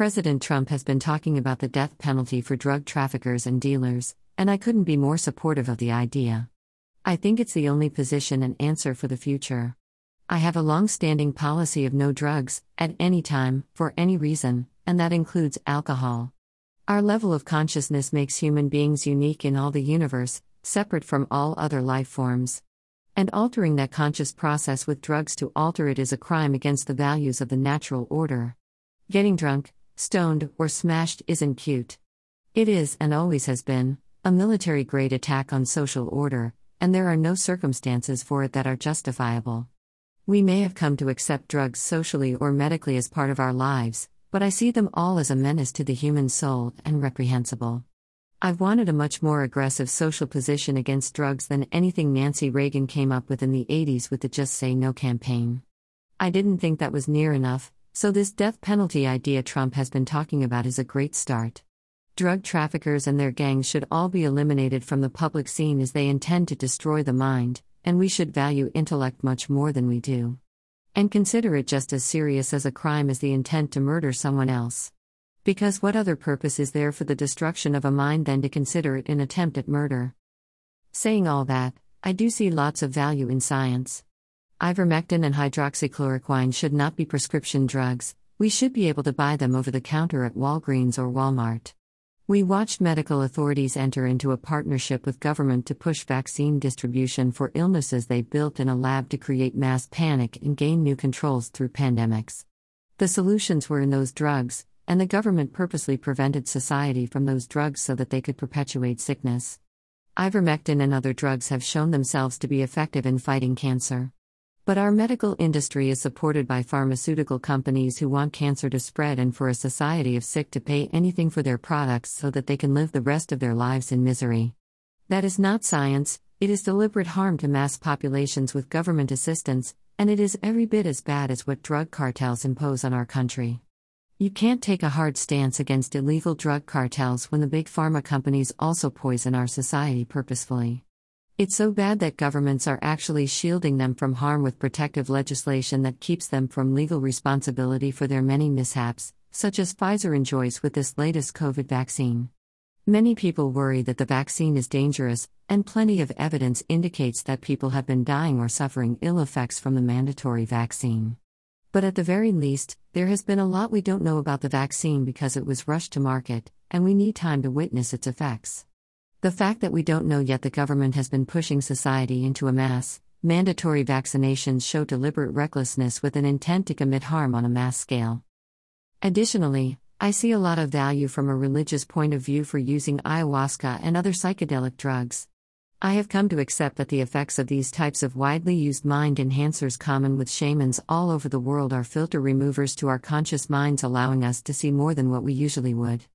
President Trump has been talking about the death penalty for drug traffickers and dealers, and I couldn't be more supportive of the idea. I think it's the only position and answer for the future. I have a long standing policy of no drugs, at any time, for any reason, and that includes alcohol. Our level of consciousness makes human beings unique in all the universe, separate from all other life forms. And altering that conscious process with drugs to alter it is a crime against the values of the natural order. Getting drunk, stoned, or smashed isn't cute. It is, and always has been, a military grade attack on social order, and there are no circumstances for it that are justifiable. We may have come to accept drugs socially or medically as part of our lives, but I see them all as a menace to the human soul and reprehensible. I've wanted a much more aggressive social position against drugs than anything Nancy Reagan came up with in the 80s with the Just Say No campaign. I didn't think that was near enough, so this death penalty idea Trump has been talking about is a great start. Drug traffickers and their gangs should all be eliminated from the public scene as they intend to destroy the mind, and we should value intellect much more than we do. And consider it just as serious as a crime as the intent to murder someone else. Because what other purpose is there for the destruction of a mind than to consider it an attempt at murder? Saying all that, I do see lots of value in science. Ivermectin and hydroxychloroquine should not be prescription drugs, we should be able to buy them over the counter at Walgreens or Walmart. We watched medical authorities enter into a partnership with government to push vaccine distribution for illnesses they built in a lab to create mass panic and gain new controls through pandemics. The solutions were in those drugs, and the government purposely prevented society from those drugs so that they could perpetuate sickness. Ivermectin and other drugs have shown themselves to be effective in fighting cancer. But our medical industry is supported by pharmaceutical companies who want cancer to spread and for a society of sick to pay anything for their products so that they can live the rest of their lives in misery. That is not science, it is deliberate harm to mass populations with government assistance, and it is every bit as bad as what drug cartels impose on our country. You can't take a hard stance against illegal drug cartels when the big pharma companies also poison our society purposefully. It's so bad that governments are actually shielding them from harm with protective legislation that keeps them from legal responsibility for their many mishaps, such as Pfizer enjoys with this latest COVID vaccine. Many people worry that the vaccine is dangerous, and plenty of evidence indicates that people have been dying or suffering ill effects from the mandatory vaccine. But at the very least, there has been a lot we don't know about the vaccine because it was rushed to market, and we need time to witness its effects. The fact that we don't know yet the government has been pushing society into a mass, mandatory vaccinations show deliberate recklessness with an intent to commit harm on a mass scale. Additionally, I see a lot of value from a religious point of view for using ayahuasca and other psychedelic drugs. I have come to accept that the effects of these types of widely used mind enhancers, common with shamans all over the world, are filter removers to our conscious minds, allowing us to see more than what we usually would.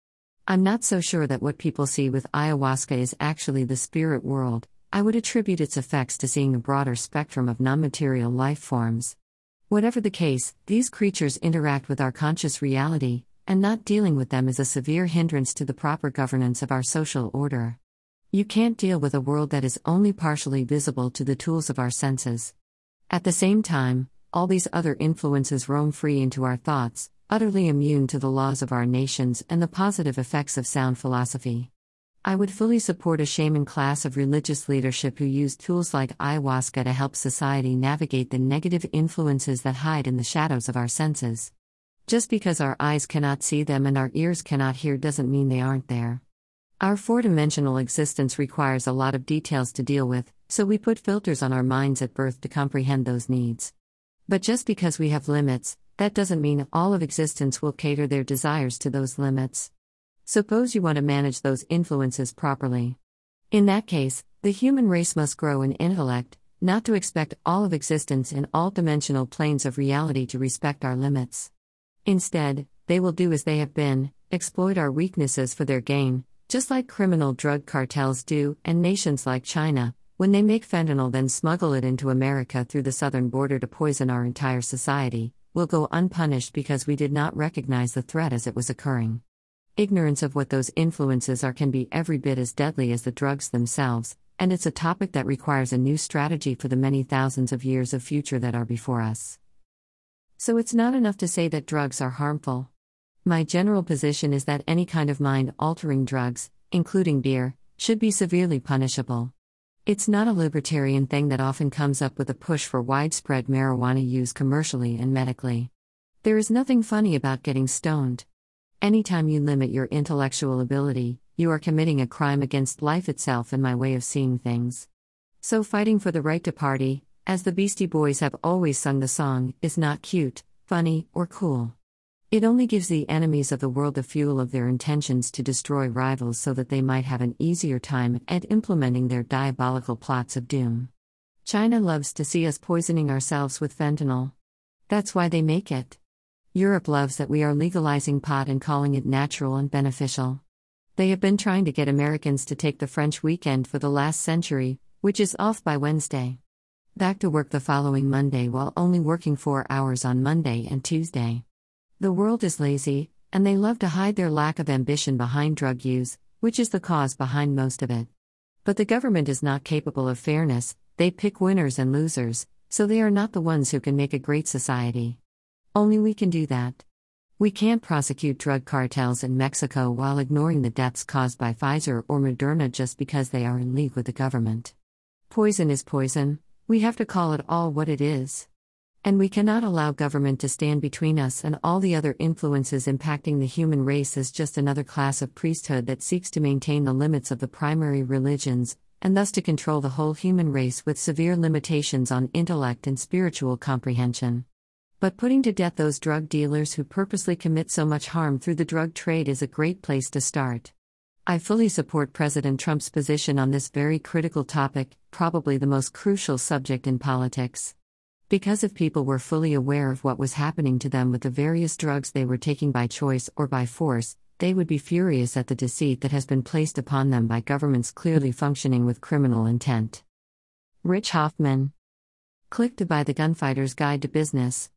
I'm not so sure that what people see with ayahuasca is actually the spirit world. I would attribute its effects to seeing a broader spectrum of non material life forms. Whatever the case, these creatures interact with our conscious reality, and not dealing with them is a severe hindrance to the proper governance of our social order. You can't deal with a world that is only partially visible to the tools of our senses. At the same time, all these other influences roam free into our thoughts, utterly immune to the laws of our nations and the positive effects of sound philosophy. I would fully support a shaman class of religious leadership who use tools like ayahuasca to help society navigate the negative influences that hide in the shadows of our senses. Just because our eyes cannot see them and our ears cannot hear doesn't mean they aren't there. Our four dimensional existence requires a lot of details to deal with, so we put filters on our minds at birth to comprehend those needs. But just because we have limits, that doesn't mean all of existence will cater their desires to those limits. Suppose you want to manage those influences properly. In that case, the human race must grow in intellect, not to expect all of existence in all dimensional planes of reality to respect our limits. Instead, they will do as they have been exploit our weaknesses for their gain, just like criminal drug cartels do, and nations like China, when they make fentanyl, then smuggle it into America through the southern border to poison our entire society, will go unpunished because we did not recognize the threat as it was occurring. Ignorance of what those influences are can be every bit as deadly as the drugs themselves, and it's a topic that requires a new strategy for the many thousands of years of future that are before us. So it's not enough to say that drugs are harmful. My general position is that any kind of mind altering drugs, including beer, should be severely punishable. It's not a libertarian thing that often comes up with a push for widespread marijuana use commercially and medically. There is nothing funny about getting stoned. Anytime you limit your intellectual ability, you are committing a crime against life itself in my way of seeing things. So, fighting for the right to party, as the Beastie Boys have always sung the song, is not cute, funny, or cool. It only gives the enemies of the world the fuel of their intentions to destroy rivals so that they might have an easier time at implementing their diabolical plots of doom. China loves to see us poisoning ourselves with fentanyl. That's why they make it. Europe loves that we are legalizing pot and calling it natural and beneficial. They have been trying to get Americans to take the French weekend for the last century, which is off by Wednesday. Back to work the following Monday while only working four hours on Monday and Tuesday. The world is lazy, and they love to hide their lack of ambition behind drug use, which is the cause behind most of it. But the government is not capable of fairness, they pick winners and losers, so they are not the ones who can make a great society. Only we can do that. We can't prosecute drug cartels in Mexico while ignoring the deaths caused by Pfizer or Moderna just because they are in league with the government. Poison is poison, we have to call it all what it is. And we cannot allow government to stand between us and all the other influences impacting the human race as just another class of priesthood that seeks to maintain the limits of the primary religions, and thus to control the whole human race with severe limitations on intellect and spiritual comprehension. But putting to death those drug dealers who purposely commit so much harm through the drug trade is a great place to start. I fully support President Trump's position on this very critical topic, probably the most crucial subject in politics. Because if people were fully aware of what was happening to them with the various drugs they were taking by choice or by force, they would be furious at the deceit that has been placed upon them by governments clearly functioning with criminal intent. Rich Hoffman. Click to buy the Gunfighter's Guide to Business.